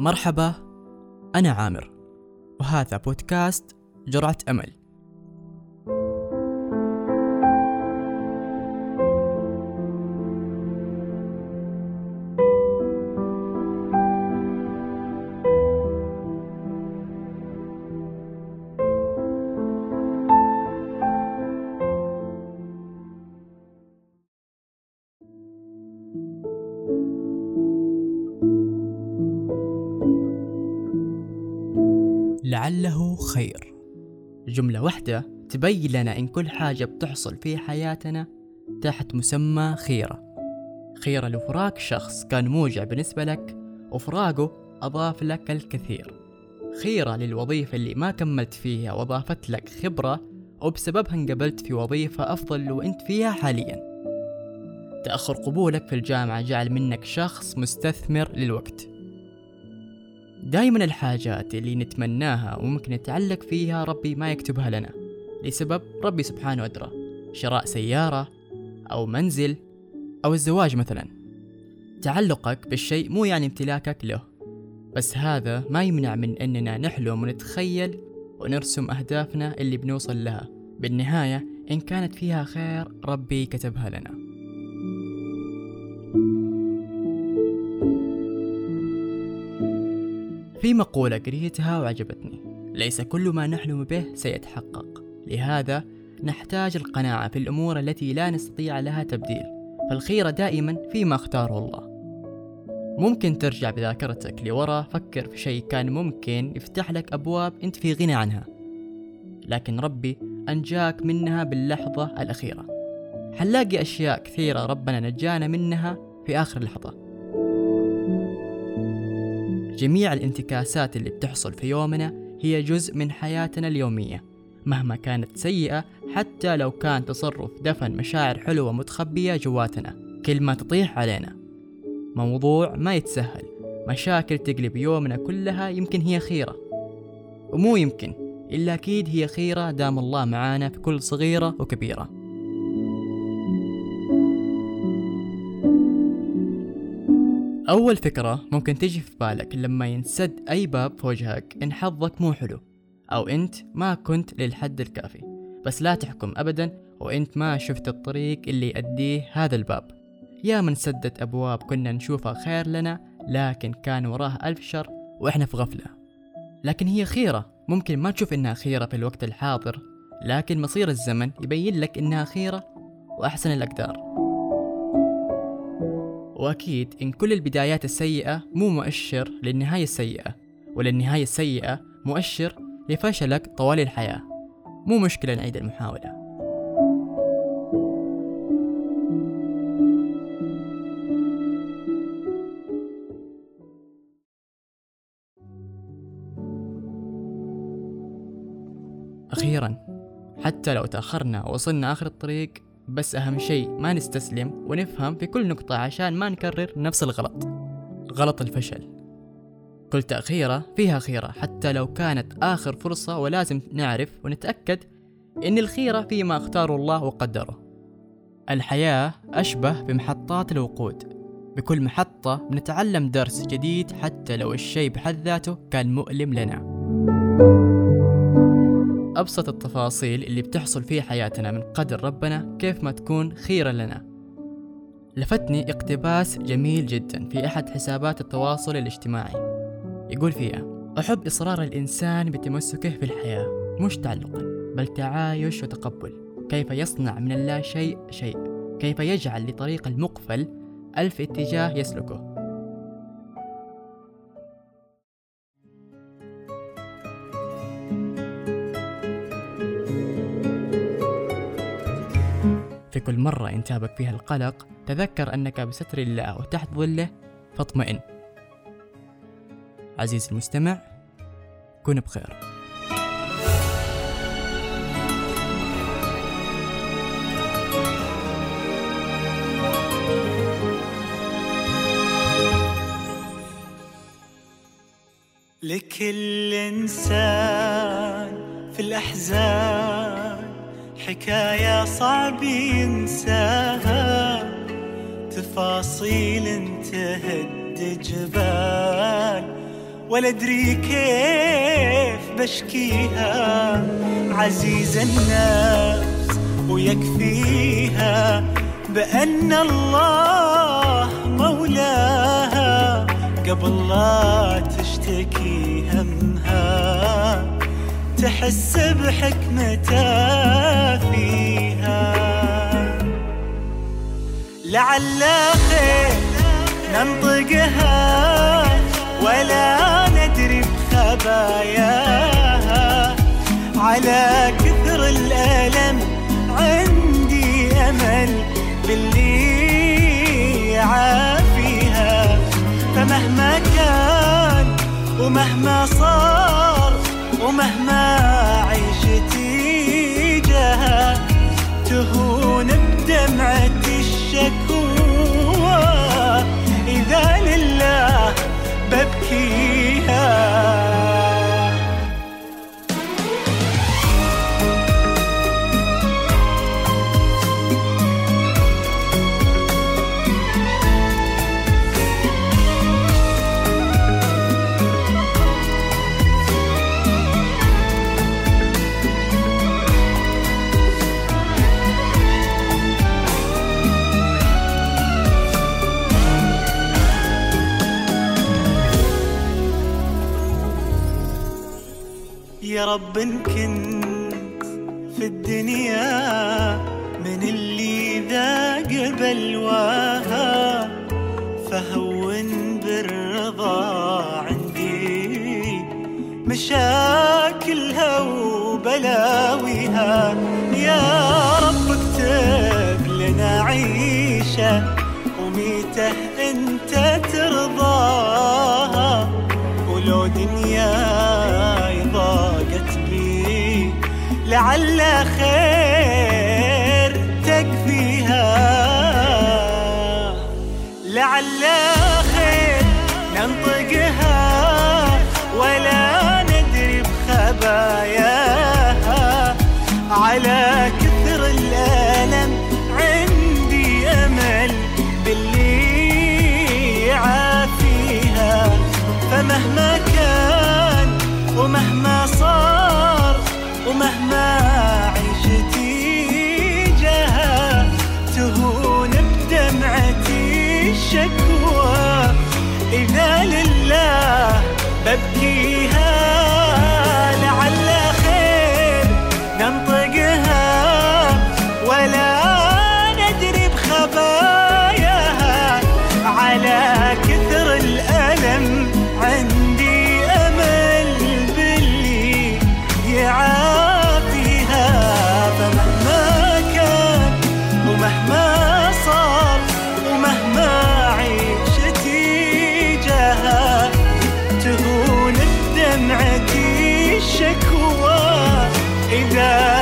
مرحبا أنا عامر وهذا بودكاست جرعة أمل. لعله خير. جملة واحدة. تبين لنا إن كل حاجة بتحصل في حياتنا تحت مسمى خيرة. خيرة لفراق شخص كان موجع بالنسبة لك وفراقه أضاف لك الكثير. خيرة للوظيفة اللي ما كملت فيها وأضافت لك خبرة وبسببها انقبلت في وظيفة أفضل وأنت فيها حاليا. تأخر قبولك في الجامعة جعل منك شخص مستثمر للوقت. دايما الحاجات اللي نتمناها وممكن نتعلق فيها ربي ما يكتبها لنا لسبب ربي سبحانه أدرى. شراء سيارة أو منزل أو الزواج مثلا. تعلقك بالشيء مو يعني امتلاكك له بس هذا ما يمنع من أننا نحلم ونتخيل ونرسم أهدافنا اللي بنوصل لها. بالنهاية إن كانت فيها خير ربي كتبها لنا. في مقولة قريتها وعجبتني. ليس كل ما نحلم به سيتحقق. لهذا نحتاج القناعة في الأمور التي لا نستطيع لها تبديل. فالخيرة دائما فيما اختاره الله. ممكن ترجع بذاكرتك لورا فكر في شيء كان ممكن يفتح لك أبواب أنت في غنى عنها. لكن ربي أنجاك منها باللحظة الأخيرة. حنلاقي أشياء كثيرة ربنا نجانا منها في آخر لحظة؟ جميع الانتكاسات اللي بتحصل في يومنا هي جزء من حياتنا اليومية مهما كانت سيئة حتى لو كان تصرف دفن مشاعر حلوة متخبية جواتنا. كل ما تطيح علينا موضوع ما يتسهل مشاكل تقلب يومنا كلها يمكن هي خيرة. ومو يمكن إلا أكيد هي خيرة دام الله معانا في كل صغيرة وكبيرة. أول فكرة ممكن تجي في بالك لما ينسد أي باب في وجهك إن حظك مو حلو أو أنت ما كنت للحد الكافي. بس لا تحكم أبدا وأنت ما شفت الطريق اللي يؤديه هذا الباب. يا من سدت أبواب كنا نشوفها خير لنا لكن كان وراها ألف شر وإحنا في غفلة. لكن هي خيرة. ممكن ما تشوف إنها خيرة في الوقت الحاضر لكن مصير الزمن يبين لك إنها خيرة وأحسن الأقدار. وأكيد إن كل البدايات السيئة مو مؤشر للنهاية السيئة وللنهاية السيئة مؤشر لفشلك طوال الحياة. مو مشكلة نعيد المحاولة. أخيرا حتى لو تأخرنا ووصلنا آخر الطريق بس أهم شيء ما نستسلم ونفهم في كل نقطة عشان ما نكرر نفس الغلط. غلط الفشل. كل تأخيرة فيها خيرة حتى لو كانت آخر فرصة ولازم نعرف ونتأكد إن الخيرة فيما اختاره الله وقدره. الحياة أشبه بمحطات الوقود. بكل محطة بنتعلم درس جديد حتى لو الشيء بحد ذاته كان مؤلم لنا. أبسط التفاصيل اللي بتحصل في حياتنا من قدر ربنا كيف ما تكون خيرة لنا. لفتني اقتباس جميل جدا في أحد حسابات التواصل الاجتماعي. يقول فيها أحب إصرار الإنسان بتمسكه في الحياة مش تعلقا بل تعايش وتقبل. كيف يصنع من اللا شيء شيء؟ كيف يجعل لطريق المقفل ألف اتجاه يسلكه؟ في كل مرة ينتابك فيها القلق تذكر أنك بستر الله وتحت ظله فاطمئن. عزيزي المستمع كن بخير. لكل إنسان في الأحزان حكاية صعب ينساها تفاصيل تهد جبال ولا أدري كيف بشكيها عزيز النفس ويكفيها بأن الله مولاها. قبل لا تشتكي همها. تحس بحكمته فيها. لعل خير ننطقها ولا ندري بخباياها. على كثر الألم عندي أمل باللي يعافيها. فمهما كان ومهما صار ومهما عيشتي جاها تهون بدمعة الشكوى. إذا رب كنت في الدنيا من اللي ذاق بلواها فهون بالرضا عندي مشاكلها وبلاويها. يا رب اكتب لنا عيشة وميتة انت ترضاها لعل خير. الشكوى إذا لله ببكيها. yeah.